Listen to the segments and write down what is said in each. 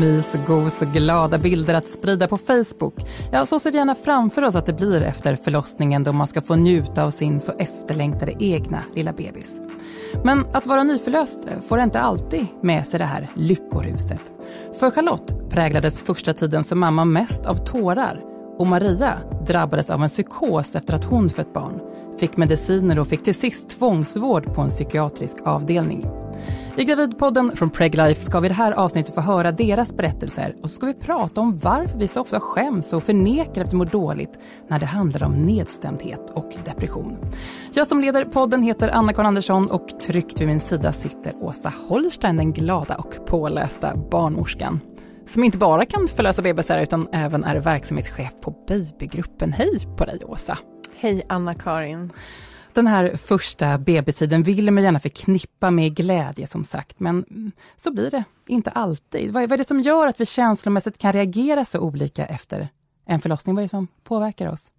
Mys, gos och glada bilder att sprida på Facebook. Ja, så ser vi gärna framför oss att det blir efter förlossningen då man ska få njuta av sin så efterlängtade egna lilla bebis. Men att vara nyförlöst får inte alltid med sig det här lyckoruset. För Charlotte präglades första tiden som mamma mest av tårar och Maria drabbades av en psykos efter att hon fött barn, fick mediciner och fick till sist tvångsvård på en psykiatrisk avdelning. I Gravidpodden från Preglife ska vi i det här avsnittet få höra deras berättelser och så ska vi prata om varför vi så ofta skäms och förnekar att vi mår dåligt när det handlar om nedstämdhet och depression. Jag som leder podden heter Anna-Karin Andersson och tryggt vid min sida sitter Åsa Holstein, den glada och pålästa barnmorskan som inte bara kan förlösa bebisar utan även är verksamhetschef på Babygruppen. Hej på dig Åsa! Hej Anna-Karin! Den här första BB-tiden vill man gärna förknippa med glädje som sagt, men så blir det inte alltid. Vad är det som gör att vi känslomässigt kan reagera så olika efter en förlossning? Vad är det som påverkar oss?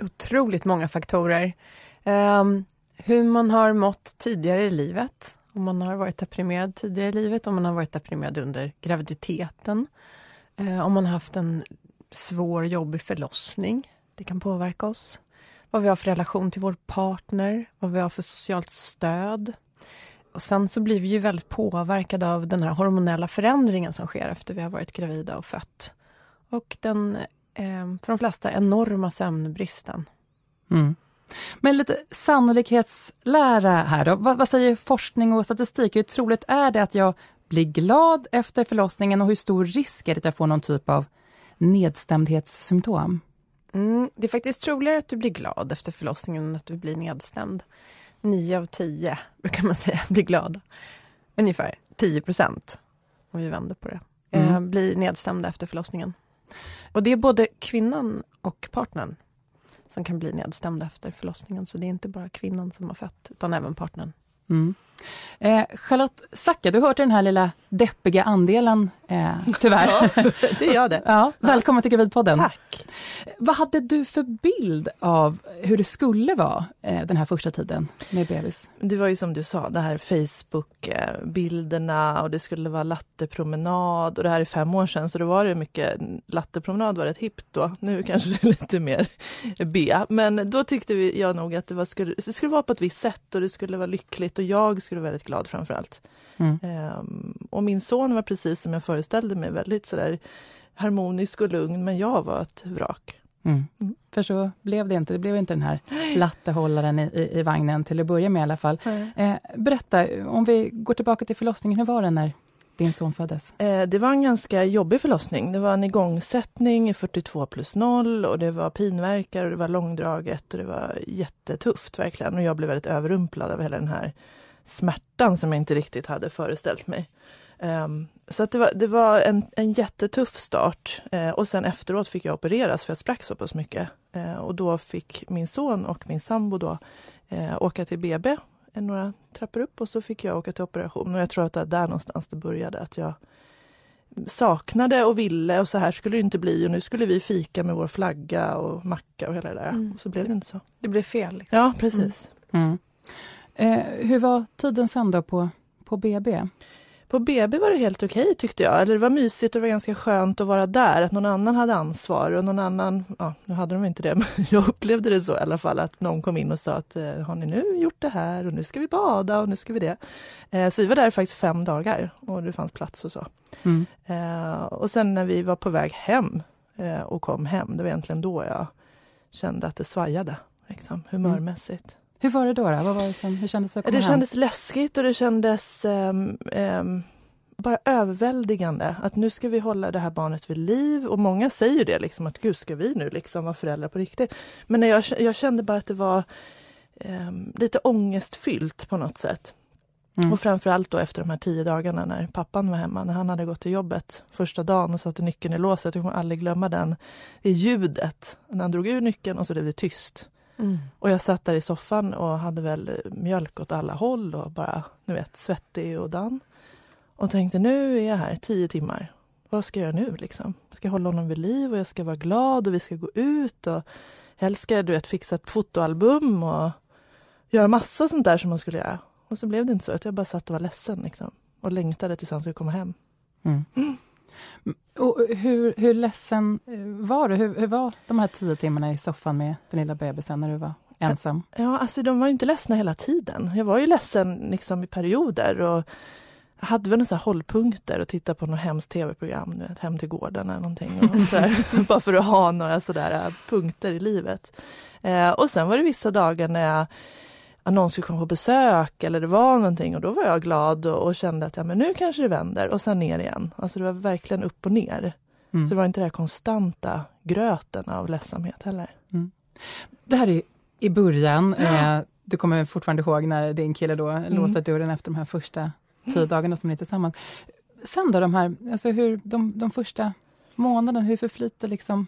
Otroligt många faktorer. Um, hur man har mått tidigare i livet, om man har varit deprimerad tidigare i livet, om man har varit deprimerad under graviditeten, uh, om man har haft en svår, jobbig förlossning. Det kan påverka oss vad vi har för relation till vår partner, vad vi har för socialt stöd. Och sen så blir vi ju väldigt påverkade av den här hormonella förändringen som sker efter vi har varit gravida och fött. Och den, eh, för de flesta, enorma sömnbristen. Mm. Men lite sannolikhetslära här då. Vad, vad, säger forskning och statistik? Hur troligt är det att jag blir glad efter förlossningen och hur stor risk är det att jag får någon typ av nedstämdhetssymptom? Mm, det är faktiskt troligare att du blir glad efter förlossningen än att du blir nedstämd. Nio av tio brukar man säga blir glada. Ungefär 10 procent, om vi vänder på det, mm. eh, blir nedstämda efter förlossningen. Och det är både kvinnan och partnern som kan bli nedstämda efter förlossningen. Så det är inte bara kvinnan som har fött, utan även partnern. Mm. Eh, Charlotte Zacka, du hör till den här lilla deppiga andelen, eh, tyvärr. ja, det gör det. Ja, välkommen till Gravidpodden. Tack. Vad hade du för bild av hur det skulle vara eh, den här första tiden med bebis? Det var ju som du sa, det här Facebook-bilderna och det skulle vara lattepromenad och det här är fem år sedan så då var det mycket, lattepromenad var rätt hippt då, nu kanske det är lite mer B. Men då tyckte jag nog att det, var, skulle, det skulle vara på ett visst sätt och det skulle vara lyckligt och jag skulle vara väldigt glad framför allt. Mm. Um, och min son var precis som jag föreställde mig, väldigt sådär harmonisk och lugn, men jag var ett vrak. Mm. Mm. För så blev det inte. Det blev inte den här lattehållaren i, i, i vagnen till att börja med i alla fall. Eh, berätta, om vi går tillbaka till förlossningen, hur var det när din son föddes? Eh, det var en ganska jobbig förlossning. Det var en igångsättning i 42 plus 0 och det var pinverkar och det var långdraget och det var jättetufft verkligen. Och jag blev väldigt överrumplad av hela den här smärtan som jag inte riktigt hade föreställt mig. Um, så att det var, det var en, en jättetuff start uh, och sen efteråt fick jag opereras för jag sprack så pass mycket. Uh, och då fick min son och min sambo då uh, åka till BB några trappor upp och så fick jag åka till operation. Och jag tror att det är där någonstans det började, att jag saknade och ville och så här skulle det inte bli och nu skulle vi fika med vår flagga och macka och hela det där. Mm. Och så blev det inte så. Det blev fel? Liksom. Ja, precis. Mm. Mm. Eh, hur var tiden sen då på, på BB? På BB var det helt okej okay, tyckte jag. Eller det var mysigt och det var ganska skönt att vara där. Att någon annan hade ansvar och någon annan, ja nu hade de inte det, men jag upplevde det så i alla fall att någon kom in och sa att eh, har ni nu gjort det här och nu ska vi bada och nu ska vi det. Eh, så vi var där faktiskt fem dagar och det fanns plats och så. Mm. Eh, och sen när vi var på väg hem och kom hem, det var egentligen då jag kände att det svajade liksom, humörmässigt. Hur var det då? då? Vad var det som, hur kändes det att komma Det hem? kändes läskigt och det kändes um, um, bara överväldigande att nu ska vi hålla det här barnet vid liv och många säger det liksom att gud ska vi nu liksom vara föräldrar på riktigt. Men när jag, jag kände bara att det var um, lite ångestfyllt på något sätt. Mm. Och framförallt då efter de här tio dagarna när pappan var hemma, när han hade gått till jobbet första dagen och satte nyckeln i låset. Jag kommer aldrig glömma den, det ljudet när han drog ur nyckeln och så blev det tyst. Mm. Och jag satt där i soffan och hade väl mjölk åt alla håll och bara, ni vet, svettig och dan. Och tänkte nu är jag här tio timmar. Vad ska jag göra nu liksom? Ska jag hålla honom vid liv och jag ska vara glad och vi ska gå ut och helst ska jag du vet, fixa ett fotoalbum och göra massa sånt där som man skulle göra. Och så blev det inte så, att jag bara satt och var ledsen liksom. Och längtade tills han skulle komma hem. Mm. Mm. Och hur, hur ledsen eh, var du? Hur, hur var de här tio timmarna i soffan med den lilla bebisen när du var ensam? Ja, alltså de var inte ledsna hela tiden. Jag var ju ledsen liksom i perioder och hade väl några hållpunkter och titta på något hemskt tv-program, Hem till gården eller någonting. Bara för att ha några sådär äh, punkter i livet. Eh, och sen var det vissa dagar när jag någon skulle komma på besök eller det var någonting och då var jag glad och, och, kände att ja, men nu kanske det vänder och sen ner igen. Alltså det var verkligen upp och ner. Mm. Så det var inte den konstanta gröten av ledsamhet heller. Mm. Det här är i början. Ja. Eh, du kommer fortfarande ihåg när din kille då mm. låste dörren efter de här första tio dagarna som ni är tillsammans. Sen då, de här, alltså hur, de, de första månaderna, hur förflyter liksom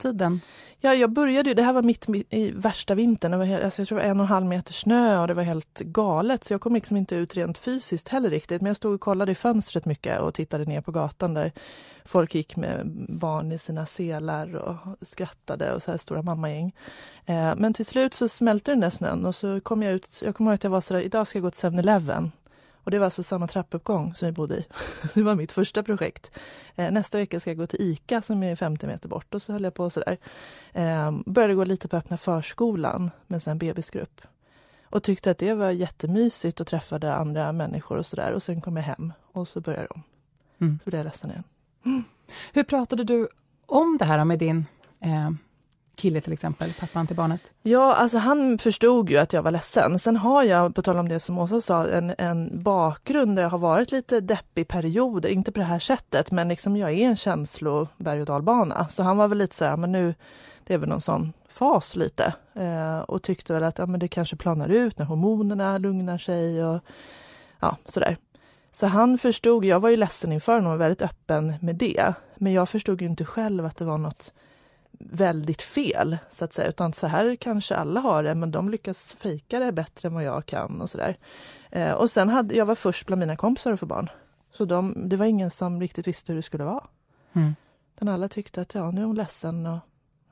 tiden? Ja, jag började ju, det här var mitt i värsta vintern, det var alltså jag tror det var en och en halv meter snö och det var helt galet. Så jag kom liksom inte ut rent fysiskt heller riktigt. Men jag stod och kollade i fönstret mycket och tittade ner på gatan där folk gick med barn i sina selar och skrattade och så här stora mammagäng. Eh, men till slut så smälte den där snön och så kom jag ut, jag kommer ihåg att jag var sådär, idag ska jag gå till 7-Eleven. Och det var alltså samma trappuppgång som vi bodde i. Det var mitt första projekt. Eh, nästa vecka ska jag gå till ICA som är 50 meter bort och så höll jag på sådär. Eh, började gå lite på öppna förskolan med en bebisgrupp. Och tyckte att det var jättemysigt och träffade andra människor och sådär. Och sen kom jag hem och så började de. Mm. Så blev jag ledsen igen. Mm. Hur pratade du om det här med din eh, kille till exempel, pappan till barnet? Ja, alltså han förstod ju att jag var ledsen. Sen har jag, på tal om det som Åsa sa, en, en bakgrund där jag har varit lite deppig perioder, inte på det här sättet, men liksom jag är en känsloberg och dalbana. Så han var väl lite så här, men nu, det är väl någon sån fas lite. Eh, och tyckte väl att ja, men det kanske planar ut när hormonerna lugnar sig och ja, sådär. Så han förstod, jag var ju ledsen inför honom och väldigt öppen med det. Men jag förstod ju inte själv att det var något väldigt fel, så att säga. Utan så här kanske alla har det, men de lyckas fejka det bättre än vad jag kan och sådär. Eh, och sen hade jag var först bland mina kompisar att få barn. Så de, det var ingen som riktigt visste hur det skulle vara. Mm. Men alla tyckte att ja, nu är hon ledsen och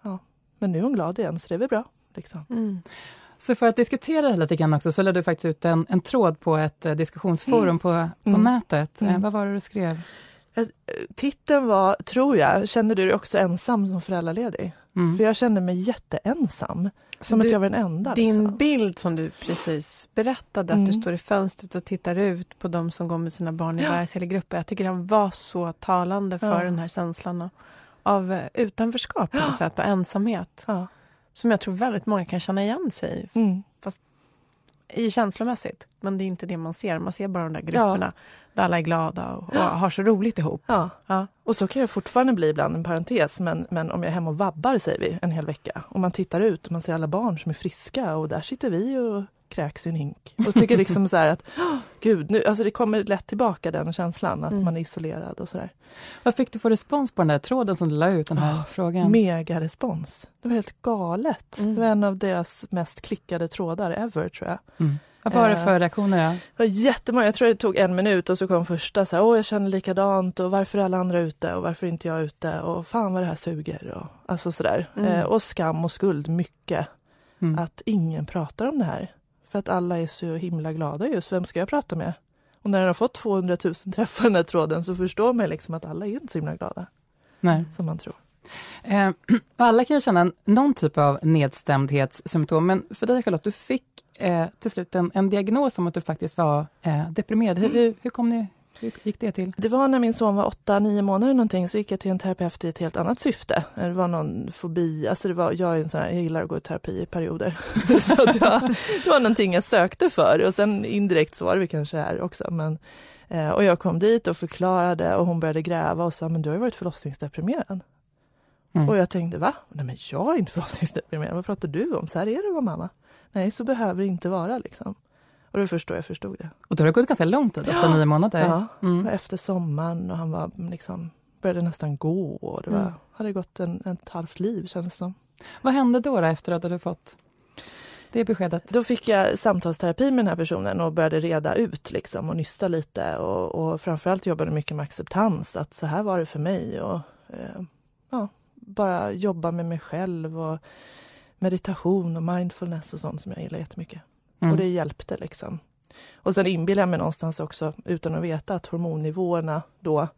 ja, men nu är hon glad igen, så det är väl bra. Liksom. Mm. Så för att diskutera det lite grann också, så lade du faktiskt ut en, en tråd på ett uh, diskussionsforum mm. på, på mm. nätet. Uh, vad var det du skrev? Titeln var, tror jag, kände du dig också ensam som föräldraledig? Mm. För jag kände mig jätteensam. Som du, att jag var den enda. Din liksom. bild som du precis berättade, mm. att du mm. står i fönstret och tittar ut på de som går med sina barn i ja. grupper. Jag tycker den var så talande för ja. den här känslan av eh, utanförskap på något sätt och ensamhet. Ja. Som jag tror väldigt många kan känna igen sig i. Mm. I känslomässigt. Men det är inte det man ser. Man ser bara de där grupperna där alla är glada och, och har så roligt ihop. Ja. ja. Och så kan jag fortfarande bli ibland, en parentes, men, men om jag är hemma och vabbar säger vi en hel vecka och man tittar ut och man ser alla barn som är friska och där sitter vi och kräks i en hink. Och tycker liksom så här att, gud, nu, alltså det kommer lätt tillbaka den känslan att mm. man är isolerad och sådär. Vad fick du för respons på den där tråden som du la ut, den här oh, frågan? Mega respons. Det var helt galet. Mm. Det var en av deras mest klickade trådar ever tror jag. Mm. Vad var det för eh, reaktioner? Det var jättemånga. Jag tror det tog en minut och så kom första så här, åh jag känner likadant och varför är alla andra ute och varför är inte jag ute och fan vad det här suger och alltså sådär. Mm. Eh, och skam och skuld mycket. Mm. Att ingen pratar om det här. För att alla är så himla glada just. Vem ska jag prata med? Och när den har fått 200 000 träffar den här tråden så förstår man liksom att alla är inte så himla glada. Nej. Som man tror. Eh, alla kan ju känna någon typ av nedstämdhetssymptom, men för dig Charlotte, du fick eh, till slut en, en diagnos om att du faktiskt var eh, deprimerad. Hur, hur, hur, kom ni, hur gick det till? Det var när min son var 8-9 månader någonting så gick jag till en terapeut i ett helt annat syfte. Det var någon fobi, alltså det var, jag är en sån här, jag gillar att gå i terapi i perioder. så jag, det var någonting jag sökte för och sen indirekt så var det kanske här också. Men, eh, och jag kom dit och förklarade och hon började gräva och sa, men du har ju varit förlossningsdeprimerad. Mm. Och jag tänkte, va? Nej men jag är inte förlossningsdeprimerad, vad pratar du om? Så här är det att vara mamma. Nej, så behöver det inte vara liksom. Och det då jag förstod det. Och då har det gått ganska lång tid, åtta, nio månader? Ja, mm. efter sommaren och han var liksom, började nästan gå och det var, mm. hade gått en, ett halvt liv kändes som. Vad hände då, då efter att du hade fått det beskedet? Då fick jag samtalsterapi med den här personen och började reda ut liksom och nysta lite och, och framförallt jobbade mycket med acceptans, att så här var det för mig och eh, ja, bara jobba med mig själv och meditation och mindfulness och sånt som jag gillar jättemycket. Mm. Och det hjälpte liksom. Och sen inbillar jag mig någonstans också, utan att veta, att hormonnivåerna då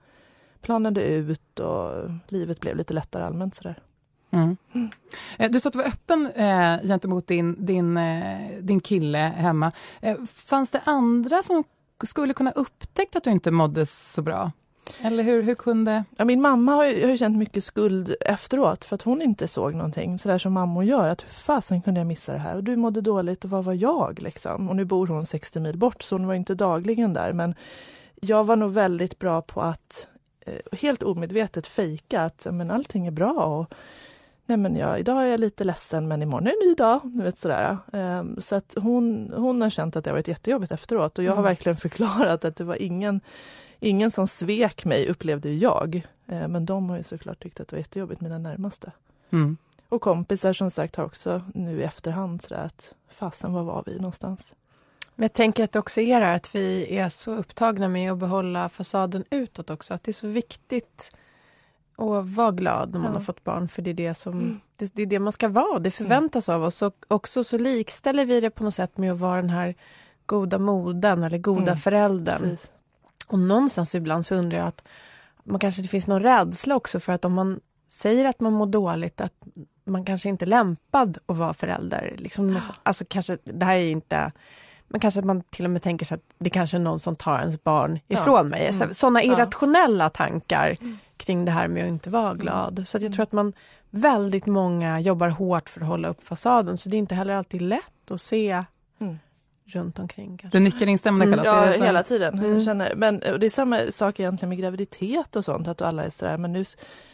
planade ut och livet blev lite lättare allmänt sådär. Mm. Eh, du sa att du var öppen eh, gentemot din, din, eh, din kille hemma. Eh, fanns det andra som skulle kunna upptäckt att du inte mådde så bra? Eller hur, hur kunde... Ja, min mamma har ju, har ju känt mycket skuld efteråt för att hon inte såg någonting sådär som mammor gör. Att hur fasen kunde jag missa det här? Och du mådde dåligt och vad var jag liksom? Och nu bor hon 60 mil bort så hon var inte dagligen där men jag var nog väldigt bra på att eh, helt omedvetet fejka att men, allting är bra och nej men ja, idag är jag lite ledsen men imorgon är en ny dag. Du vet, sådär. Um, så att hon, hon har känt att det har varit jättejobbigt efteråt och jag har mm. verkligen förklarat att det var ingen, ingen som svek mig upplevde jag. Uh, men de har ju såklart tyckt att det var jättejobbigt, mina närmaste. Mm. Och kompisar som sagt har också nu i efterhand sådär att fasen var var vi någonstans? Men jag tänker att det också är det här att vi är så upptagna med att behålla fasaden utåt också. Att det är så viktigt att vara glad när man ja. har fått barn för det är det som mm. det, det, är det man ska vara. Det förväntas mm. av oss och också så likställer vi det på något sätt med att vara den här goda moden eller goda mm. föräldern. Precis. Och någonstans ibland så undrar jag att man kanske det finns någon rädsla också för att om man säger att man mår dåligt att man kanske inte är lämpad att vara förälder. Liksom, ja. Alltså kanske, det här är inte men kanske man till och med tänker sig att det kanske är någon som tar ens barn ifrån ja. mig. Mm. Sådana irrationella ja. tankar mm. kring det här med att inte vara mm. glad. Så jag mm. tror att man väldigt många jobbar hårt för att hålla upp fasaden så det är inte heller alltid lätt att se mm. Runt omkring. Kanske. Du nickar instämmande mm, Charlotte? Ja, hela tiden. Mm. känner, men det är samma sak egentligen med graviditet och sånt, att alla är sådär, men nu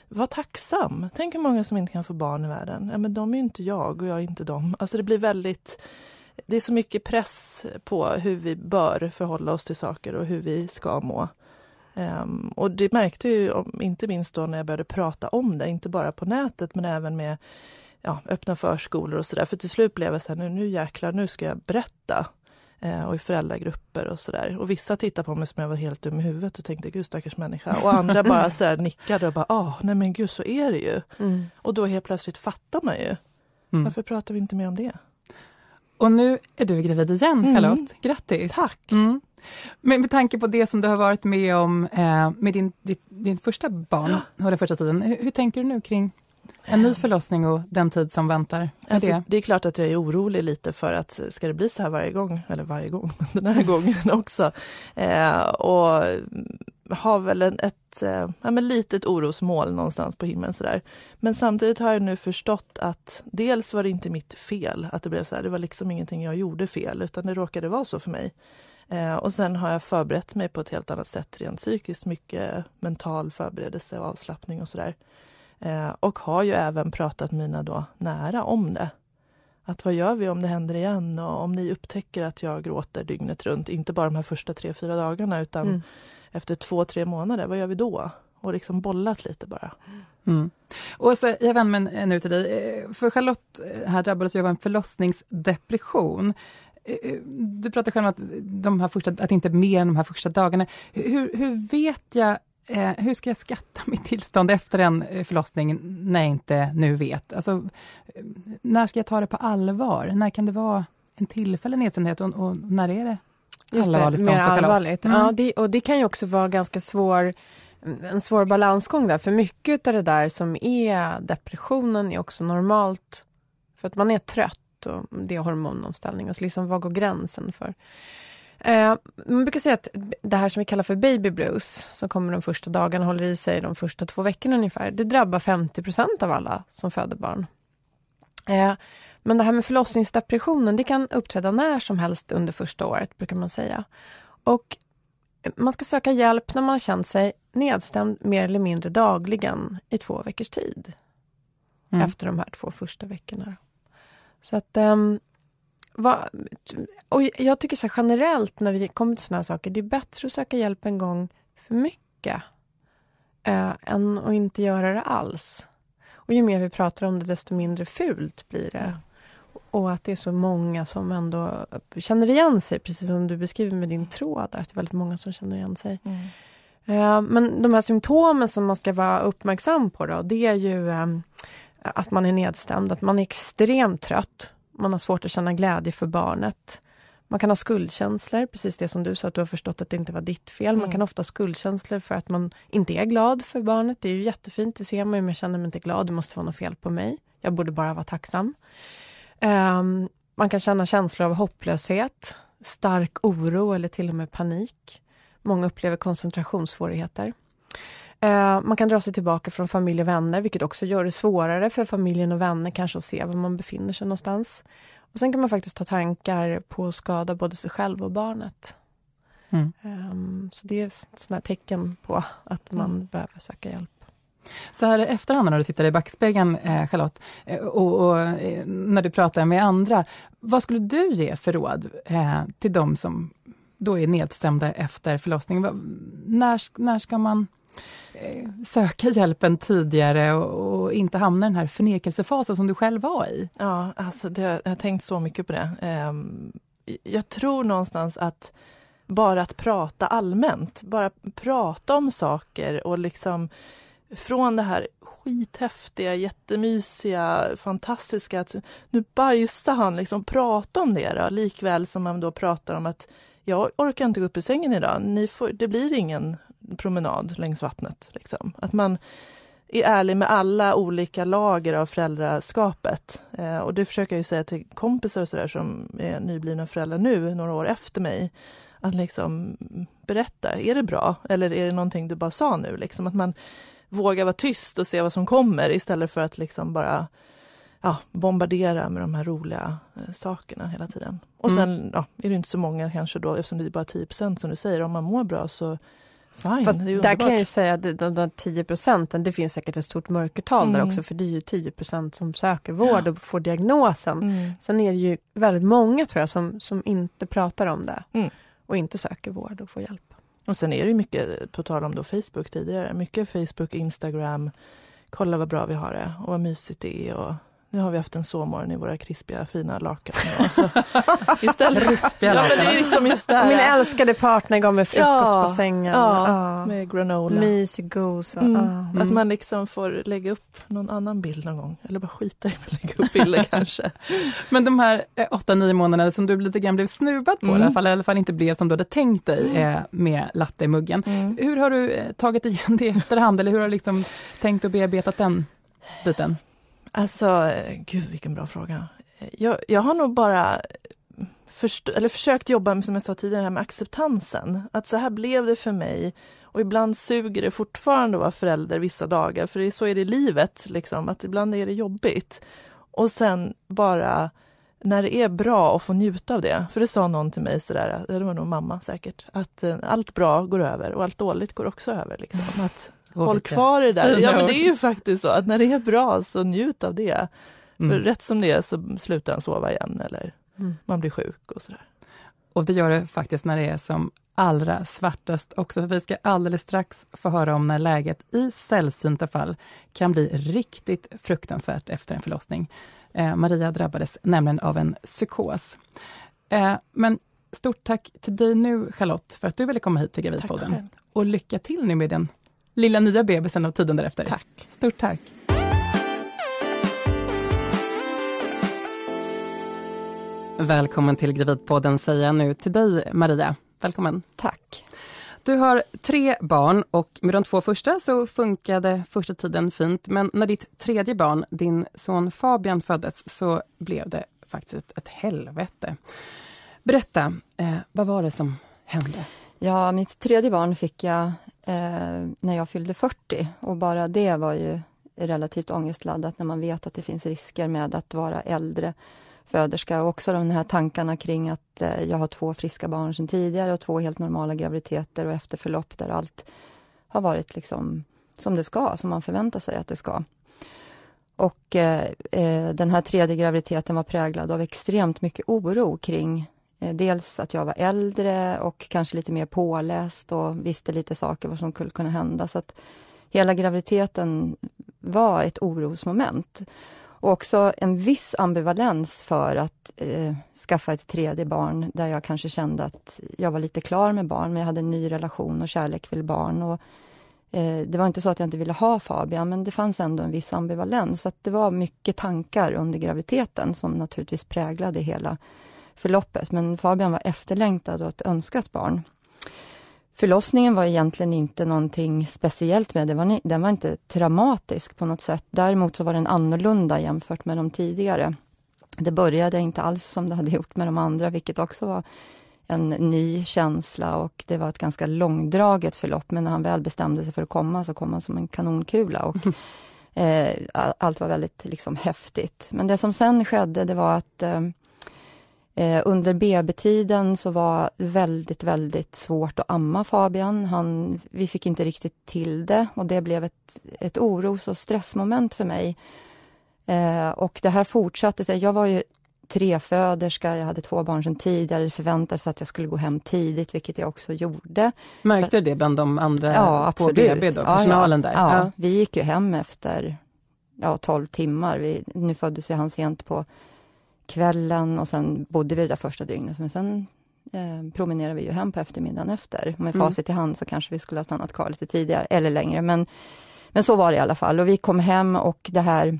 var tacksam. Tänk hur många som inte kan få barn i världen. Ja, men de är inte jag och jag är inte dem. Alltså det blir väldigt det är så mycket press på hur vi bör förhålla oss till saker och hur vi ska må. Um, och det märkte jag inte minst då när jag började prata om det, inte bara på nätet men även med ja, öppna förskolor och sådär. För till slut blev jag så här, nu, nu jäklar, nu ska jag berätta. Uh, och i föräldragrupper och sådär. Och vissa tittade på mig som jag var helt dum i huvudet och tänkte gud stackars människa. Och andra bara så här nickade och bara, ah, nej men gud så är det ju. Mm. Och då helt plötsligt fattar man ju. Mm. Varför pratar vi inte mer om det? Och nu är du gravid igen, mm. Charlotte. Grattis! Tack! Mm. Men med tanke på det som du har varit med om eh, med din, din, din, första barn och den första tiden, hur, hur, tänker du nu kring en ny förlossning och den tid som väntar? Alltså, det? det är klart att jag är orolig lite för att ska det bli så här varje gång, eller varje gång, den här gången också. Eh, och har väl en, ett eh, ja, men litet orosmål någonstans på himlen. Sådär. Men samtidigt har jag nu förstått att dels var det inte mitt fel att det blev så här. Det var liksom ingenting jag gjorde fel utan det råkade vara så för mig. Eh, och sen har jag förberett mig på ett helt annat sätt rent psykiskt. Mycket mental förberedelse och avslappning och sådär. Eh, och har ju även pratat med mina då nära om det. Att vad gör vi om det händer igen och om ni upptäcker att jag gråter dygnet runt, inte bara de här första tre, fyra dagarna utan mm efter två, tre månader, vad gör vi då? Och liksom bollat lite bara. Mm. Och så, jag vänder mig nu till dig. Eh, för Charlotte eh, här drabbades ju av en förlossningsdepression. Eh, du pratar själv om att, de här första, att inte mer än de här första dagarna. Hur, hur vet jag hur ska jag skatta mitt tillstånd efter en förlossning när jag inte nu vet? Alltså, när ska jag ta det på allvar? När kan det vara en tillfällig nedstämdhet och, och när är det Just allvarligt det, mer allvarligt. Mm. Ja, det, och det kan ju också vara ganska svår en svår balansgång där, för mycket av det där som är depressionen är också normalt för att man är trött och det är hormonomställning. Alltså liksom, vad går gränsen för? Eh, man brukar säga att det här som vi kallar för baby blues, som kommer de första dagarna, håller i sig de första två veckorna ungefär, det drabbar 50% av alla som föder barn. Eh, men det här med förlossningsdepressionen, det kan uppträda när som helst under första året, brukar man säga. Och man ska söka hjälp när man har känt sig nedstämd mer eller mindre dagligen i två veckors tid. Mm. Efter de här två första veckorna. Så att... Um, va, och jag tycker så generellt när det kommer till sådana här saker, det är bättre att söka hjälp en gång för mycket uh, än att inte göra det alls. Och ju mer vi pratar om det, desto mindre fult blir det. Mm. Och att det är så många som ändå känner igen sig, precis som du beskriver med din tråd, att det är väldigt många som känner igen sig. Mm. Uh, men de här symptomen som man ska vara uppmärksam på då, det är ju um, att man är nedstämd, att man är extremt trött, man har svårt att känna glädje för barnet. Man kan ha skuldkänslor, precis det som du sa, att du har förstått att det inte var ditt fel. Man Mm. kan ofta ha skuldkänslor för att man inte är glad för barnet. Det är ju jättefint, det ser man ju, men jag känner mig inte glad, det måste vara något fel på mig. Jag borde bara vara tacksam. Ehm, man kan känna känslor av hopplöshet, stark oro eller till och med panik. Många upplever koncentrationssvårigheter. Eh, man kan dra sig tillbaka från familj och vänner, vilket också gör det svårare för familjen och vänner kanske att se var man befinner sig någonstans. Och sen kan man faktiskt ta tankar på att skada både sig själv och barnet. Mm. Ehm, så det är sådana tecken på att man Mm. behöver söka hjälp. Så här i efterhand när du tittar i backspegeln, eh, Charlotte, eh, och, och när du pratar med andra, vad skulle du ge för råd eh, till de som då är nedstämda efter förlossningen? När, när ska man Eh, söka hjälpen tidigare och, och inte hamna i den här förnekelsefasen som du själv var i? Ja, alltså det, jag har tänkt så mycket på det. Ehm, jag tror någonstans att bara att prata allmänt, bara prata om saker och liksom från det här skithäftiga, jättemysiga, fantastiska, att nu bajsar han, liksom prata om det då, likväl som man då pratar om att jag orkar inte gå upp ur sängen idag, Ni får, det blir ingen promenad längs vattnet. Liksom. Att man är ärlig med alla olika lager av föräldraskapet. Eh, och det försöker jag ju säga till kompisar och sådär som är nyblivna föräldrar nu, några år efter mig. Att liksom berätta, är det bra eller är det någonting du bara sa nu? Liksom att man vågar vara tyst och se vad som kommer istället för att liksom bara ja, bombardera med de här roliga eh, sakerna hela tiden. Och Mm. sen ja, är det inte så många kanske då, eftersom det är bara 10 som du säger, om man mår bra så fine, Fast där kan jag ju säga att de, de, de 10 procenten, det finns säkert ett stort mörkertal där Mm. också, för det är ju 10 procent som söker vård och får diagnosen. Mm. Sen är det ju väldigt många tror jag som, som inte pratar om det Mm. och inte söker vård och får hjälp. Och sen är det ju mycket, på tal om då Facebook tidigare, mycket Facebook, Instagram, kolla vad bra vi har det och vad mysigt det är och nu har vi haft en sovmorgon i våra krispiga fina lakan. Så istället, Krispiga ja, men det lakan. är liksom just min älskade partner gav mig frukost Ja, på sängen. ja, Ja. med granola. Mysig gos. och- Mm. ja. Att man liksom får lägga upp någon annan bild någon gång. Eller bara skita i att lägga upp bilder kanske. Men de här eh, åtta, nio månaderna som du lite grann blev snuvad på, Mm. i, alla fall, i alla fall inte blev som du hade tänkt dig eh, med latte i muggen. Mm. Hur har du eh, tagit igen det i efterhand eller hur har du liksom tänkt och bearbetat den biten? Alltså, gud vilken bra fråga. Jag, jag har nog bara först, eller försökt jobba med, som jag sa tidigare, här med acceptansen. Att så här blev det för mig. Och ibland suger det fortfarande att vara förälder vissa dagar, för det så är det i livet, liksom, att ibland är det jobbigt. Och sen bara när det är bra att få njuta av det. För det sa någon till mig sådär, det var nog mamma säkert, att eh, allt bra går över och allt dåligt går också över. Liksom. Att håll kvar det där. Ja men det är ju faktiskt så att när det är bra så njut av det. För Mm. rätt som det är så slutar han sova igen eller Mm. man blir sjuk och sådär. Och det gör det faktiskt när det är som allra svartast också. För vi ska alldeles strax få höra om när läget i sällsynta fall kan bli riktigt fruktansvärt efter en förlossning. Eh, Maria drabbades nämligen av en psykos. Eh, men stort tack till dig nu Charlotte för att du ville komma hit till Tack Gravidpodden. själv. Och lycka till nu med den lilla nya bebisen och tiden därefter. Tack. Stort tack. Välkommen till Gravidpodden säger jag nu till dig Maria. Välkommen. Tack. Du har tre barn och med de två första så funkade första tiden fint. Men när ditt tredje barn, din son Fabian, föddes så blev det faktiskt ett, helvete. Berätta, eh, vad var det som hände? Ja, mitt tredje barn fick jag eh, när jag fyllde 40 och bara det var ju relativt ångestladdat när man vet att det finns risker med att vara äldre föderska och också de här tankarna kring att eh, jag har två friska barn sedan tidigare och två helt normala graviditeter och efterförlopp där allt har varit liksom som det ska, som man förväntar sig att det ska. Och eh, eh, den här tredje graviditeten var präglad av extremt mycket oro kring eh, dels att jag var äldre och kanske lite mer påläst och visste lite saker vad som skulle kunna hända. Så att hela graviditeten var ett orosmoment. Och också en viss ambivalens för att eh, skaffa ett tredje barn där jag kanske kände att jag var lite klar med barn, men jag hade en ny relation och kärlek till barn. Och, eh, det var inte så att jag inte ville ha Fabian, men det fanns ändå en viss ambivalens. Så att det var mycket tankar under graviditeten som naturligtvis präglade hela förloppet. Men Fabian var efterlängtad och ett önskat barn. Förlossningen var egentligen inte någonting speciellt med det. Var, den var inte traumatisk på något sätt. Däremot så var den annorlunda jämfört med de tidigare. Det började inte alls som det hade gjort med de andra, vilket också var en ny känsla och det var ett ganska långdraget förlopp. Men när han väl bestämde sig för att komma så kom han som en kanonkula. Och, eh, allt var väldigt liksom, häftigt. Men det som sen skedde, det var att eh, Eh, under BB-tiden så var det väldigt, väldigt svårt att amma Fabian. Han, vi fick inte riktigt till det och det blev ett, ett oros och stressmoment för mig. Eh, och det här fortsatte sig. Jag var ju treföderska, jag hade två barn sedan tidigare. Det förväntades att jag skulle gå hem tidigt, vilket jag också gjorde. Märkte du det bland de andra ja, på BB, då, personalen ja, där? Ja, ja, vi gick ju hem efter ja, 12 timmar. Vi, nu föddes ju han sent på kvällen och sen bodde vi det där första dygnet. Men sen eh, promenerade vi ju hem på eftermiddagen efter. Med mm. facit i hand så kanske vi skulle ha stannat kvar lite tidigare eller längre. Men, men så var det i alla fall. Och vi kom hem och det här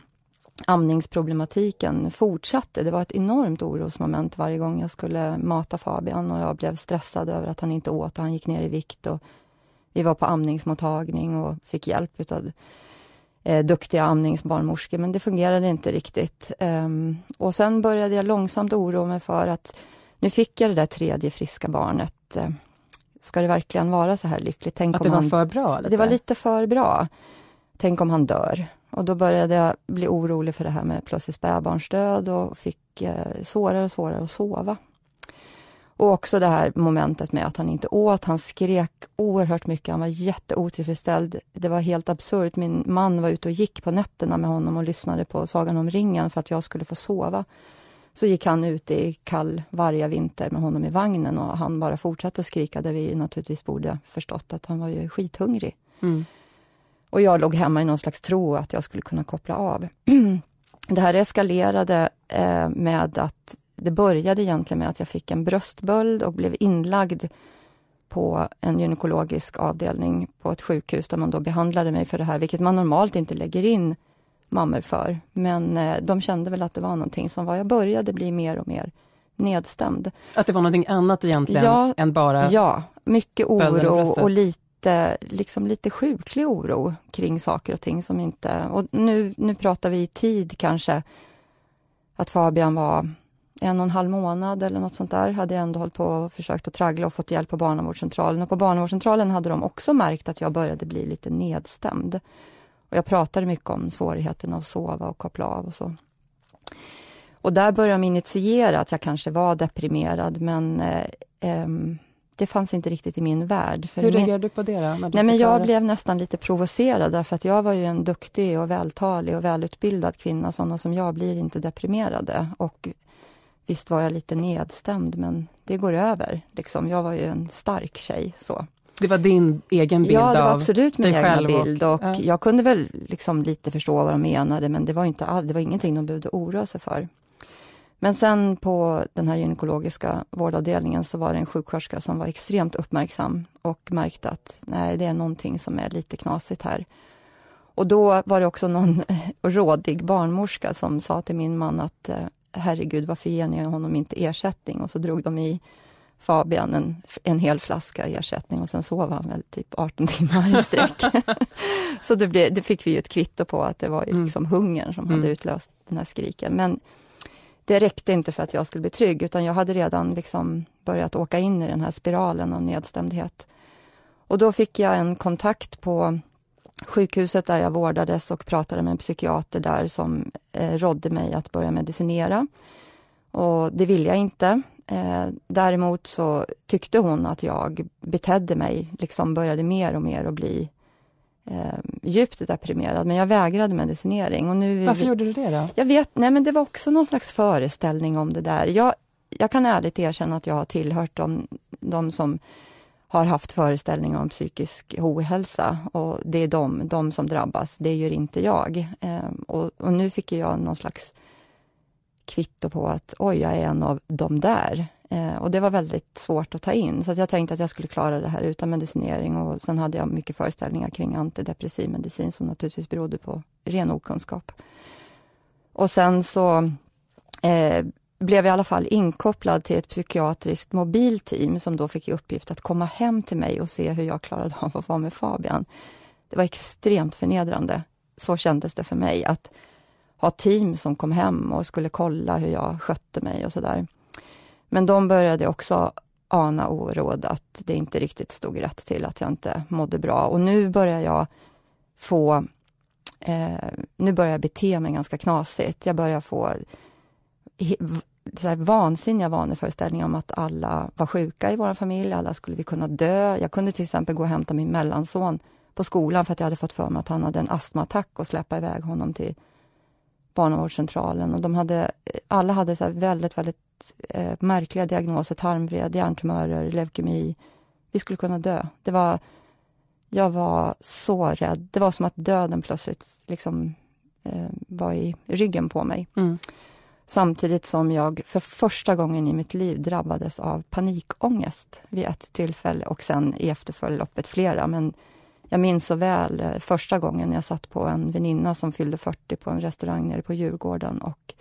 amningsproblematiken fortsatte. Det var ett enormt orosmoment varje gång jag skulle mata Fabian och jag blev stressad över att han inte åt och han gick ner i vikt. Och vi var på amningsmottagning och fick hjälp utav eh, duktiga amningsbarnmorskor, men det fungerade inte riktigt. Um, och sen började jag långsamt oroa mig för att nu fick jag det där tredje friska barnet. Uh, ska det verkligen vara så här lyckligt? Tänk att det var han, för bra? Lite. Det var lite för bra. Tänk om han dör. Och då började jag bli orolig för det här med plötslig spädbarnsdöd och fick eh, svårare och svårare att sova. Och också det här momentet med att han inte åt. Han skrek oerhört mycket. Han var jätteotillfredsställd. Det var helt absurt. Min man var ute och gick på nätterna med honom och lyssnade på Sagan om ringen för att jag skulle få sova. Så gick han ut i kall varje vinter med honom i vagnen och han bara fortsatte att skrika där vi naturligtvis borde förstått att han var ju skithungrig. Mm. Och jag låg hemma i någon slags tro att jag skulle kunna koppla av. det här eskalerade eh, med att det började egentligen med att jag fick en bröstböld och blev inlagd på en gynekologisk avdelning på ett sjukhus där man då behandlade mig för det här, vilket man normalt inte lägger in mammor för. Men eh, de kände väl att det var någonting som var, jag började bli mer och mer nedstämd. Att det var någonting annat egentligen ja, än bara Ja, mycket oro och lite, liksom lite sjuklig oro kring saker och ting som inte... Och nu, nu pratar vi i tid kanske, att Fabian var en och en halv månad eller något sånt där hade jag ändå hållit på och försökt att traggla och fått hjälp på barnavårdscentralen. Och på barnavårdscentralen hade de också märkt att jag började bli lite nedstämd. Och jag pratade mycket om svårigheterna att sova och koppla av och så. Och där började de initiera att jag kanske var deprimerad men eh, eh, det fanns inte riktigt i min värld. Hur reagerade du på det då? Nej, men jag blev nästan lite provocerad därför att jag var ju en duktig och vältalig och välutbildad kvinna. Sådana som jag blir inte deprimerade. Och Visst var jag lite nedstämd, men det går över. Liksom. Jag var ju en stark tjej. Så. Det var din egen bild Ja, det var av absolut min egna bild. Och, och ja. Jag kunde väl liksom lite förstå vad de menade, men det var, inte all, det var ingenting de behövde oroa sig för. Men sen på den här gynekologiska vårdavdelningen så var det en sjuksköterska som var extremt uppmärksam och märkte att nej, det är någonting som är lite knasigt här. Och då var det också någon rådig barnmorska som sa till min man att eh, herregud, varför ger ni honom inte ersättning? Och så drog de i Fabian en, en hel flaska ersättning och sen sov han väl typ 18 timmar i sträck. så det, blev, det fick vi ju ett kvitto på att det var mm. liksom hungern som mm. hade utlöst den här skriken. Men det räckte inte för att jag skulle bli trygg, utan jag hade redan liksom börjat åka in i den här spiralen av nedstämdhet. Och då fick jag en kontakt på sjukhuset där jag vårdades och pratade med en psykiater där som eh, rådde mig att börja medicinera. Och det ville jag inte. Eh, däremot så tyckte hon att jag betedde mig, liksom började mer och mer att bli eh, djupt deprimerad. Men jag vägrade medicinering. Och nu, Varför gjorde du det då? Jag vet, nej men det var också någon slags föreställning om det där. Jag, jag kan ärligt erkänna att jag har tillhört de, de som har haft föreställningar om psykisk ohälsa och det är de, de som drabbas, det gör inte jag. Eh, och, och, nu fick jag någon slags kvitto på att oj, jag är en av de där. Eh, och det var väldigt svårt att ta in, så att jag tänkte att jag skulle klara det här utan medicinering och sen hade jag mycket föreställningar kring antidepressiv medicin som naturligtvis berodde på ren okunskap. Och sen så eh, blev i alla fall inkopplad till ett psykiatriskt mobilteam som då fick i uppgift att komma hem till mig och se hur jag klarade av att vara med Fabian. Det var extremt förnedrande. Så kändes det för mig att ha team som kom hem och skulle kolla hur jag skötte mig och sådär. Men de började också ana oråd att det inte riktigt stod rätt till, att jag inte mådde bra. Och nu börjar jag få... Eh, nu börjar jag bete mig ganska knasigt. Jag börjar få så här vansinniga vaneföreställningar om att alla var sjuka i vår familj, alla skulle vi kunna dö. Jag kunde till exempel gå och hämta min mellanson på skolan för att jag hade fått för mig att han hade en astmaattack och släppa iväg honom till barnavårdscentralen. Och de hade, alla hade så väldigt, väldigt eh, märkliga diagnoser, tarmvred, hjärntumörer, leukemi. Vi skulle kunna dö. Det var, jag var så rädd. Det var som att döden plötsligt liksom, eh, var i ryggen på mig. Mm. Samtidigt som jag för första gången i mitt liv drabbades av panikångest vid ett tillfälle och sen i efterföljloppet flera. Men jag minns så väl eh, första gången jag satt på en väninna som fyllde 40 på en restaurang nere på Djurgården och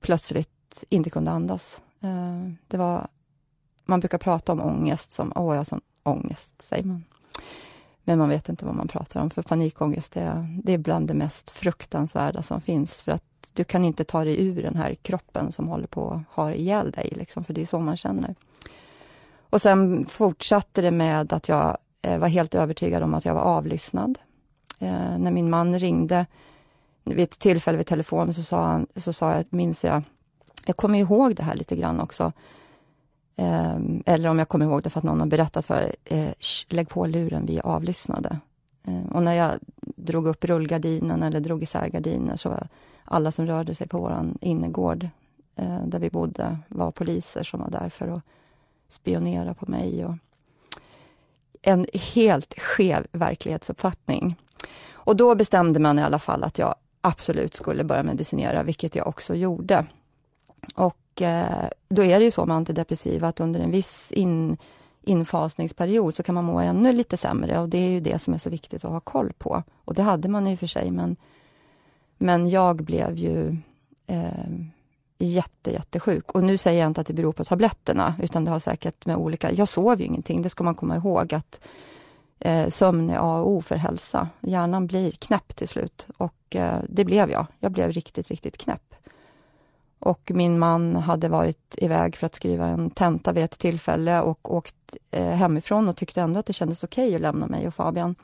plötsligt inte kunde andas. Eh, det var, man brukar prata om ångest som, åh jag har sån ångest, säger man. Men man vet inte vad man pratar om, för panikångest är, det är bland det mest fruktansvärda som finns. För att du kan inte ta dig ur den här kroppen som håller på att ha ihjäl dig, liksom, för det är så man känner. Och sen fortsatte det med att jag eh, var helt övertygad om att jag var avlyssnad. Eh, när min man ringde vid ett tillfälle vid telefonen så sa, han, så sa jag, minns jag, jag kommer ihåg det här lite grann också. Eh, eller om jag kommer ihåg det för att någon har berättat för. Eh, lägg på luren, vi är avlyssnade. Eh, och när jag drog upp rullgardinen eller drog isär gardiner så var alla som rörde sig på vår innergård eh, där vi bodde var poliser som var där för att spionera på mig. Och en helt skev verklighetsuppfattning. Och då bestämde man i alla fall att jag absolut skulle börja medicinera, vilket jag också gjorde. Och Eh, då är det ju så med antidepressiva att under en viss in, infasningsperiod så kan man må ännu lite sämre och det är ju det som är så viktigt att ha koll på. Och det hade man i och för sig, men men jag blev ju eh, jätte, jättesjuk. Och nu säger jag inte att det beror på tabletterna, utan det har säkert med olika... Jag sov ju ingenting, det ska man komma ihåg att eh, sömn är A och O för hälsa. Hjärnan blir knäpp till slut och eh, det blev jag. Jag blev riktigt, riktigt knäpp. Och min man hade varit iväg för att skriva en tenta vid ett tillfälle och åkt eh, hemifrån och tyckte ändå att det kändes okej okay att lämna mig och Fabian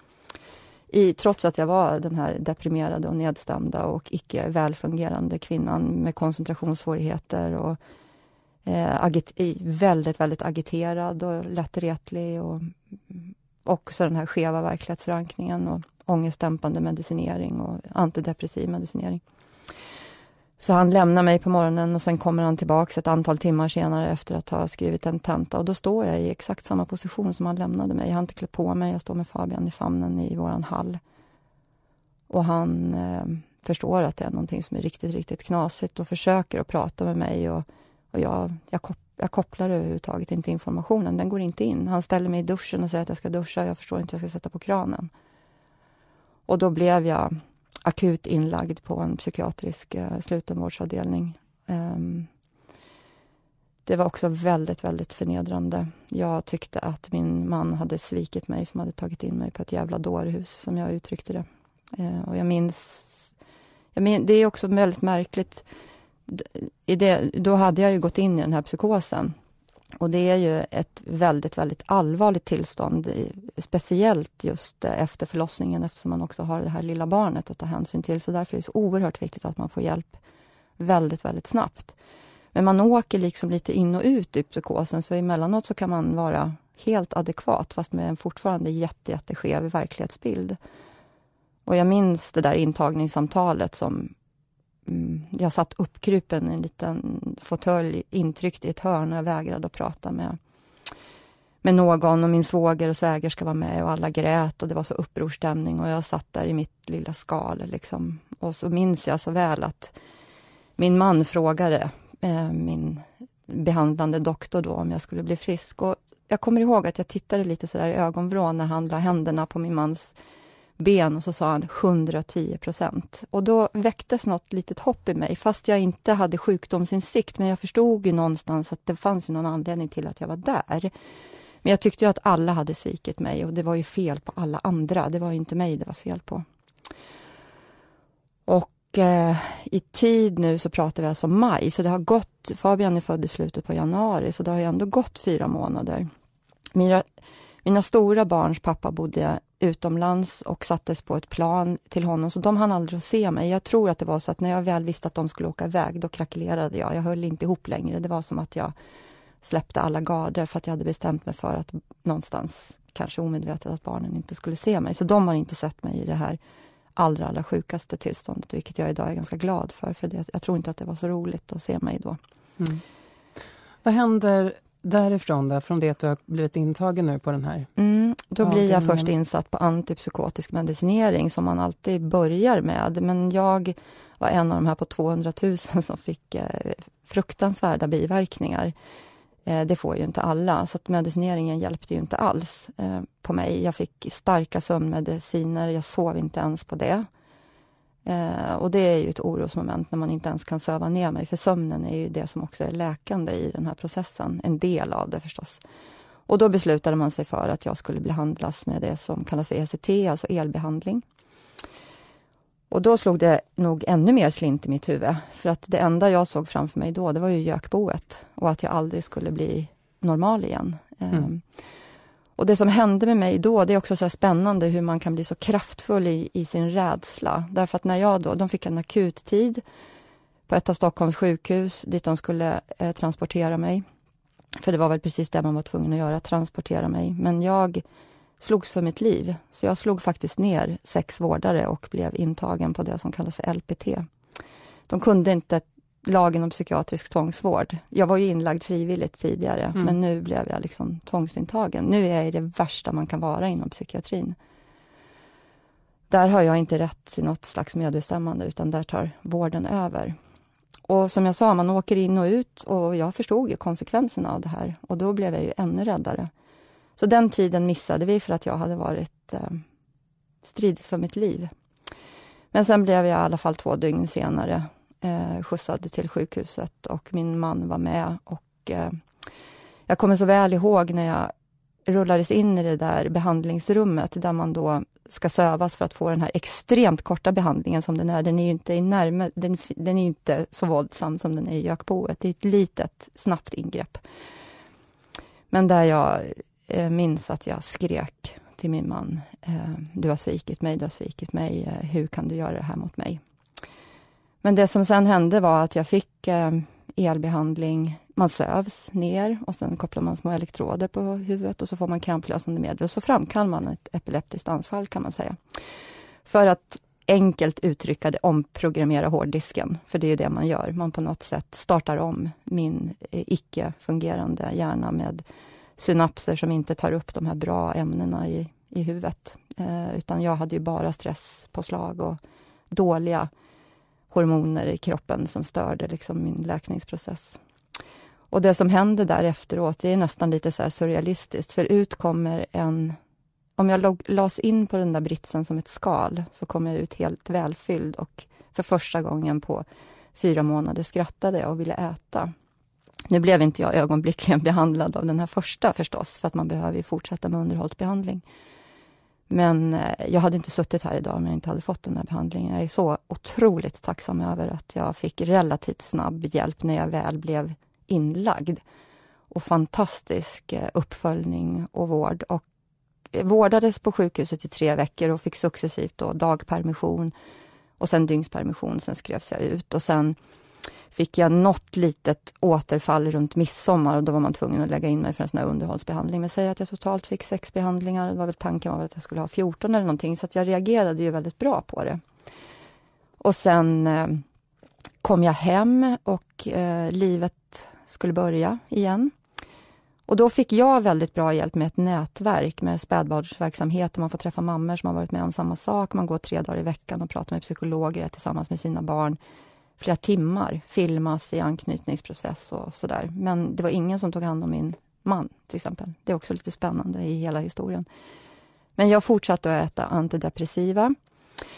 i, trots att jag var den här deprimerade och nedstämda och icke välfungerande kvinnan med koncentrationssvårigheter och eh, agit, väldigt, väldigt agiterad och lättretlig och också den här skeva verklighetsförankringen och ångestdämpande medicinering och antidepressiv medicinering. Så han lämnar mig på morgonen och sen kommer han tillbaks ett antal timmar senare efter att ha skrivit en tenta och då står jag i exakt samma position som han lämnade mig. Jag har inte klätt på mig, jag står med Fabian i famnen i våran hall. Och han eh, förstår att det är någonting som är riktigt, riktigt knasigt och försöker att prata med mig och, och jag, jag, kop jag kopplar överhuvudtaget inte informationen, den går inte in. Han ställer mig i duschen och säger att jag ska duscha, jag förstår inte hur jag ska sätta på kranen. Och då blev jag akut inlagd på en psykiatrisk eh, slutenvårdsavdelning. Um, det var också väldigt, väldigt förnedrande. Jag tyckte att min man hade svikit mig som hade tagit in mig på ett jävla dårhus, som jag uttryckte det. Uh, och jag minns... Jag min, det är också väldigt märkligt. I det, då hade jag ju gått in i den här psykosen och det är ju ett väldigt, väldigt allvarligt tillstånd, speciellt just eh, efter förlossningen eftersom man också har det här lilla barnet att ta hänsyn till. Så därför är det så oerhört viktigt att man får hjälp väldigt, väldigt snabbt. Men man åker liksom lite in och ut i psykosen, så emellanåt så kan man vara helt adekvat fast med en fortfarande jätte, jätteskev verklighetsbild. Och jag minns det där intagningssamtalet som Mm, jag satt uppkrupen i en liten fåtölj intryckt i ett hörn och jag vägrade att prata med, med någon och min svåger och svägerska var med och alla grät och det var så upprorsstämning och jag satt där i mitt lilla skal liksom. Och så minns jag så väl att min man frågade eh, min behandlande doktor då om jag skulle bli frisk och jag kommer ihåg att jag tittade lite sådär i ögonvrån när han la händerna på min mans ben och så sa han 110 procent. Och då väcktes något litet hopp i mig, fast jag inte hade sjukdomsinsikt. Men jag förstod ju någonstans att det fanns ju någon anledning till att jag var där. Men jag tyckte ju att alla hade svikit mig och det var ju fel på alla andra. Det var ju inte mig det var fel på. Och eh, i tid nu så pratar vi alltså maj, så det har gått, Fabian är född i slutet på januari, så det har ju ändå gått fyra månader. Mina, mina stora barns pappa bodde utomlands och sattes på ett plan till honom, så de hann aldrig att se mig. Jag tror att det var så att när jag väl visste att de skulle åka iväg, då krackelerade jag. Jag höll inte ihop längre. Det var som att jag släppte alla garder för att jag hade bestämt mig för att någonstans, kanske omedvetet, att barnen inte skulle se mig. Så de har inte sett mig i det här allra, allra sjukaste tillståndet, vilket jag idag är ganska glad för, för det, jag tror inte att det var så roligt att se mig då. Mm. Vad händer därifrån då, från det att du har blivit intagen nu på den här? Mm, då blir jag först insatt på antipsykotisk medicinering som man alltid börjar med. Men jag var en av de här på 200 000 som fick eh, fruktansvärda biverkningar. Eh, det får ju inte alla, så att medicineringen hjälpte ju inte alls eh, på mig. Jag fick starka sömnmediciner, jag sov inte ens på det. Eh, och det är ju ett orosmoment när man inte ens kan söva ner mig, för sömnen är ju det som också är läkande i den här processen, en del av det förstås. Och då beslutade man sig för att jag skulle behandlas med det som kallas för ECT, alltså elbehandling. Och då slog det nog ännu mer slint i mitt huvud. För att det enda jag såg framför mig då, det var ju gökboet och att jag aldrig skulle bli normal igen. Mm. Um, och det som hände med mig då, det är också så spännande hur man kan bli så kraftfull i, i sin rädsla. Därför att när jag då, de fick en akuttid på ett av Stockholms sjukhus dit de skulle eh, transportera mig. För det var väl precis det man var tvungen att göra, transportera mig. Men jag slogs för mitt liv. Så jag slog faktiskt ner sex vårdare och blev intagen på det som kallas för LPT. De kunde inte lagen om psykiatrisk tvångsvård. Jag var ju inlagd frivilligt tidigare, mm. men nu blev jag liksom tvångsintagen. Nu är jag i det värsta man kan vara inom psykiatrin. Där har jag inte rätt till något slags medbestämmande, utan där tar vården över. Och som jag sa, man åker in och ut och jag förstod ju konsekvenserna av det här och då blev jag ju ännu räddare. Så den tiden missade vi för att jag hade varit eh, stridit för mitt liv. Men sen blev jag i alla fall två dygn senare eh, skjutsade till sjukhuset och min man var med. Och eh, Jag kommer så väl ihåg när jag rullades in i det där behandlingsrummet där man då ska sövas för att få den här extremt korta behandlingen som den är. Den är ju inte, i närme, den, den är inte så våldsam som den är i gökboet. Det är ett litet, snabbt ingrepp. Men där jag eh, minns att jag skrek till min man. Eh, du har svikit mig, du har svikit mig. Eh, hur kan du göra det här mot mig? Men det som sen hände var att jag fick eh, elbehandling. Man sövs ner och sen kopplar man små elektroder på huvudet och så får man kramplösande medel och så framkallar man ett epileptiskt anfall kan man säga. För att enkelt uttrycka det, omprogrammera hårddisken. För det är det man gör. Man på något sätt startar om min eh, icke-fungerande hjärna med synapser som inte tar upp de här bra ämnena i, i huvudet. Eh, utan jag hade ju bara stresspåslag och dåliga hormoner i kroppen som störde liksom min läkningsprocess. Och det som hände där efteråt, det är nästan lite så surrealistiskt, för ut kommer en... Om jag las in på den där britsen som ett skal, så kom jag ut helt välfylld och för första gången på fyra månader skrattade jag och ville äta. Nu blev inte jag ögonblickligen behandlad av den här första förstås, för att man behöver fortsätta med underhållsbehandling. Men eh, jag hade inte suttit här idag om jag inte hade fått den här behandlingen. Jag är så otroligt tacksam över att jag fick relativt snabb hjälp när jag väl blev inlagd. Och fantastisk eh, uppföljning och vård. Och eh, vårdades på sjukhuset i tre veckor och fick successivt då dagpermission och sen dygnspermission. Sen skrevs jag ut och sen fick jag något litet återfall runt midsommar och då var man tvungen att lägga in mig för en sån här underhållsbehandling. Men säg att jag totalt fick sex behandlingar, det var väl tanken var att jag skulle ha 14 eller någonting, så att jag reagerade ju väldigt bra på det. Och sen eh, kom jag hem och eh, livet skulle börja igen. Och då fick jag väldigt bra hjälp med ett nätverk med spädbarnsverksamhet där man får träffa mammor som har varit med om samma sak. Man går tre dagar i veckan och pratar med psykologer tillsammans med sina barn flera timmar filmas i anknytningsprocess och sådär. Men det var ingen som tog hand om min man, till exempel. Det är också lite spännande i hela historien. Men jag fortsatte att äta antidepressiva.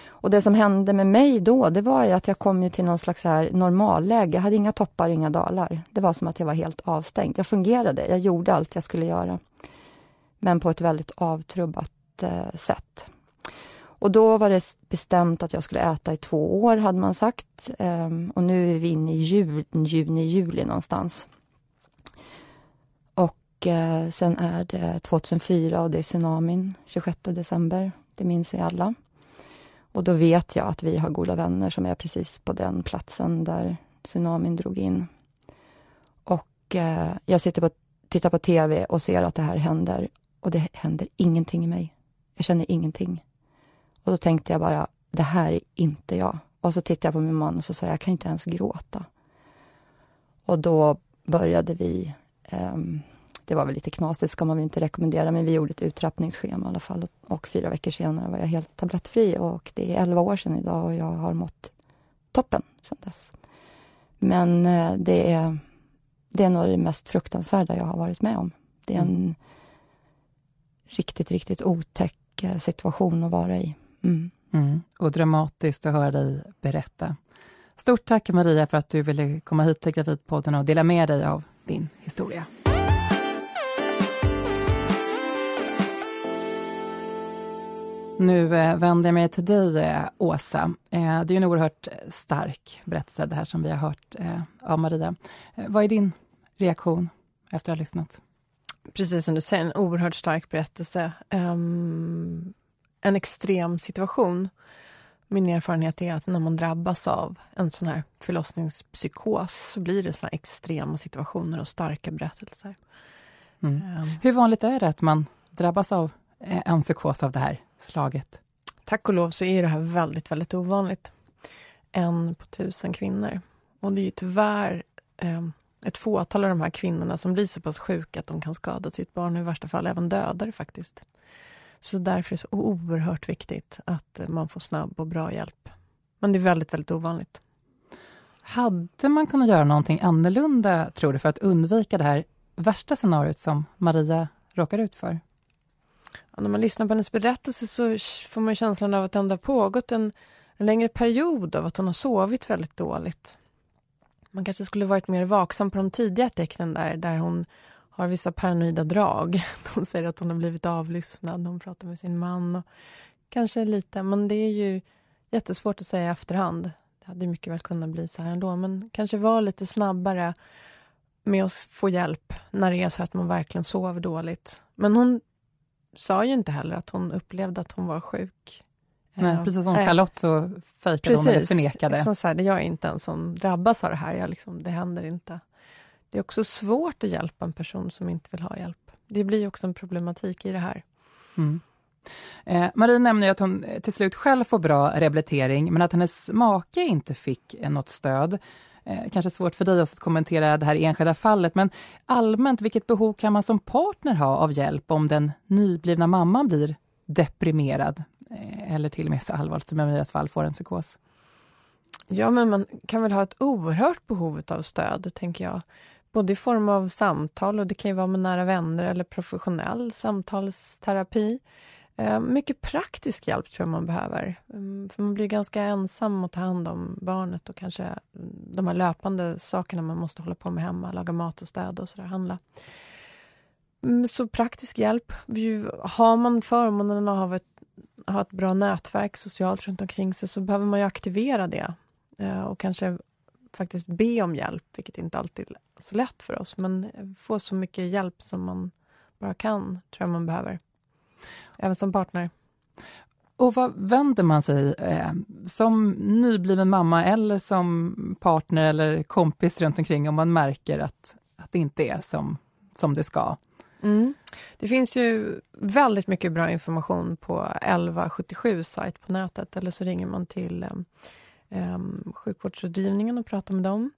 Och det som hände med mig då, det var ju att jag kom ju till någon slags här normalläge. Jag hade inga toppar, inga dalar. Det var som att jag var helt avstängd. Jag fungerade, jag gjorde allt jag skulle göra. Men på ett väldigt avtrubbat eh, sätt. Och då var det bestämt att jag skulle äta i två år, hade man sagt. Um, och nu är vi inne i jul, juni, juli någonstans. Och uh, sen är det 2004 och det är tsunamin, 26 december. Det minns vi alla. Och då vet jag att vi har goda vänner som är precis på den platsen där tsunamin drog in. Och uh, jag sitter på, tittar på TV och ser att det här händer. Och det händer ingenting i mig. Jag känner ingenting. Och då tänkte jag bara, det här är inte jag. Och så tittade jag på min man och så sa jag, jag kan inte ens gråta. Och då började vi, um, det var väl lite knasigt ska man väl inte rekommendera, men vi gjorde ett uttrappningsschema i alla fall. Och, och fyra veckor senare var jag helt tablettfri och det är elva år sedan idag och jag har mått toppen sedan dess. Men uh, det är, det är nog det mest fruktansvärda jag har varit med om. Det är en mm. riktigt, riktigt otäck eh, situation att vara i. Mm. Mm. Och dramatiskt att höra dig berätta. Stort tack Maria för att du ville komma hit till Gravidpodden och dela med dig av din historia. Nu eh, vänder jag mig till dig, eh, Åsa. Eh, det är en oerhört stark berättelse, det här som vi har hört av Maria. Vad är din reaktion efter att ha lyssnat? Precis som du säger, en oerhört stark berättelse. Um, en extrem situation. Min erfarenhet är att när man drabbas av en sån här förlossningspsykos så blir det såna extrema situationer och starka berättelser. Mm. Um, Hur vanligt är det att man drabbas av eh, en psykos av det här slaget? Tack och lov så är det här väldigt, väldigt ovanligt. En på tusen kvinnor. Och det är ju tyvärr eh, ett fåtal av de här kvinnorna som blir så pass sjuka att de kan skada sitt barn och i värsta fall även döda det faktiskt. Så därför är det så oerhört viktigt att man får snabb och bra hjälp. Men det är väldigt, väldigt ovanligt. Hade man kunnat göra någonting annorlunda, tror du, för att undvika det här värsta scenariot som Maria råkar ut för? Ja, när man lyssnar på hennes berättelse så får man känslan av att det ändå har pågått en, en längre period av att hon har sovit väldigt dåligt. Man kanske skulle varit mer vaksam på de tidiga tecknen där, där hon har vissa paranoida drag. De säger att hon har blivit avlyssnad, hon pratar med sin man. Och kanske lite, men det är ju jättesvårt att säga i efterhand. Det hade mycket väl kunnat bli så här ändå, men kanske vara lite snabbare med att få hjälp när det är så att man verkligen sover dåligt. Men hon sa ju inte heller att hon upplevde att hon var sjuk. Nej, precis som Charlotte så fejkade hon eller förnekade. Här, jag är inte en som drabbas av det här, jag liksom, det händer inte. Det är också svårt att hjälpa en person som inte vill ha hjälp. Det blir också en problematik i det här. Mm. Eh, Marie nämner att hon till slut själv får bra rehabilitering, men att hennes make inte fick något stöd. Eh, kanske svårt för dig att kommentera det här enskilda fallet, men allmänt, vilket behov kan man som partner ha av hjälp om den nyblivna mamman blir deprimerad, eh, eller till och med så allvarligt som i Marias fall får en psykos? Ja, men man kan väl ha ett oerhört behov av stöd, tänker jag. Både i form av samtal, och det kan ju vara med nära vänner eller professionell samtalsterapi. Eh, mycket praktisk hjälp tror jag man behöver. Mm, för man blir ganska ensam att ta hand om barnet och kanske mm, de här löpande sakerna man måste hålla på med hemma, laga mat och städa och sådär, handla. Mm, så praktisk hjälp. Har man förmånen att ha ett, ha ett bra nätverk socialt runt omkring sig så behöver man ju aktivera det eh, och kanske faktiskt be om hjälp, vilket inte alltid är så lätt för oss. Men få så mycket hjälp som man bara kan, tror jag man behöver. Även som partner. Och vad vänder man sig eh, som nybliven mamma eller som partner eller kompis runt omkring om man märker att, att det inte är som, som det ska? Mm. Det finns ju väldigt mycket bra information på 1177 sajt på nätet eller så ringer man till eh, sjukvårdsrådgivningen och prata med dem.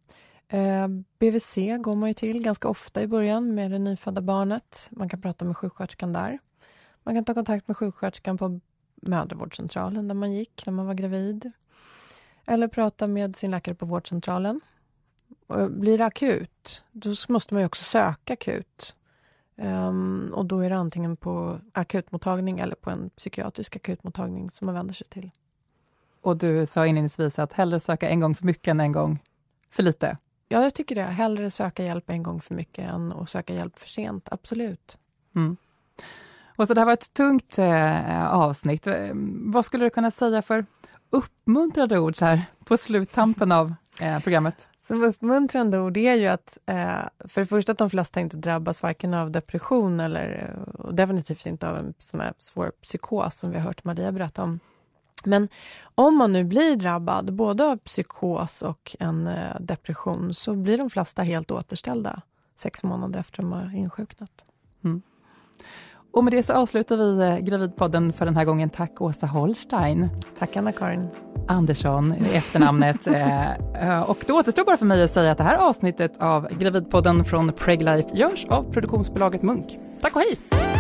Eh, BVC går man ju till ganska ofta i början med det nyfödda barnet. Man kan prata med sjuksköterskan där. Man kan ta kontakt med sjuksköterskan på mödravårdscentralen där man gick när man var gravid. Eller prata med sin läkare på vårdcentralen. Och blir det akut, då måste man ju också söka akut. Um, och då är det antingen på akutmottagning eller på en psykiatrisk akutmottagning som man vänder sig till. Och du sa inledningsvis att hellre söka en gång för mycket än en gång för lite. Ja, jag tycker det. Hellre söka hjälp en gång för mycket än att söka hjälp för sent, absolut. Mm. Och så det här var ett tungt eh, avsnitt. Vad skulle du kunna säga för uppmuntrande ord så här på sluttampen av eh, programmet? Som uppmuntrande ord är ju att eh, för det första att de flesta inte drabbas varken av depression eller eh, och definitivt inte av en sån här svår psykos som vi har hört Maria berätta om. Men om man nu blir drabbad både av psykos och en eh, depression så blir de flesta helt återställda sex månader efter de har insjuknat. Mm. Och med det så avslutar vi eh, Gravidpodden för den här gången. Tack Åsa Holstein. Tack Anna-Karin. Andersson i efternamnet. Eh, och det återstår bara för mig att säga att det här avsnittet av Gravidpodden från Preglife görs av produktionsbolaget Munk. Tack och hej!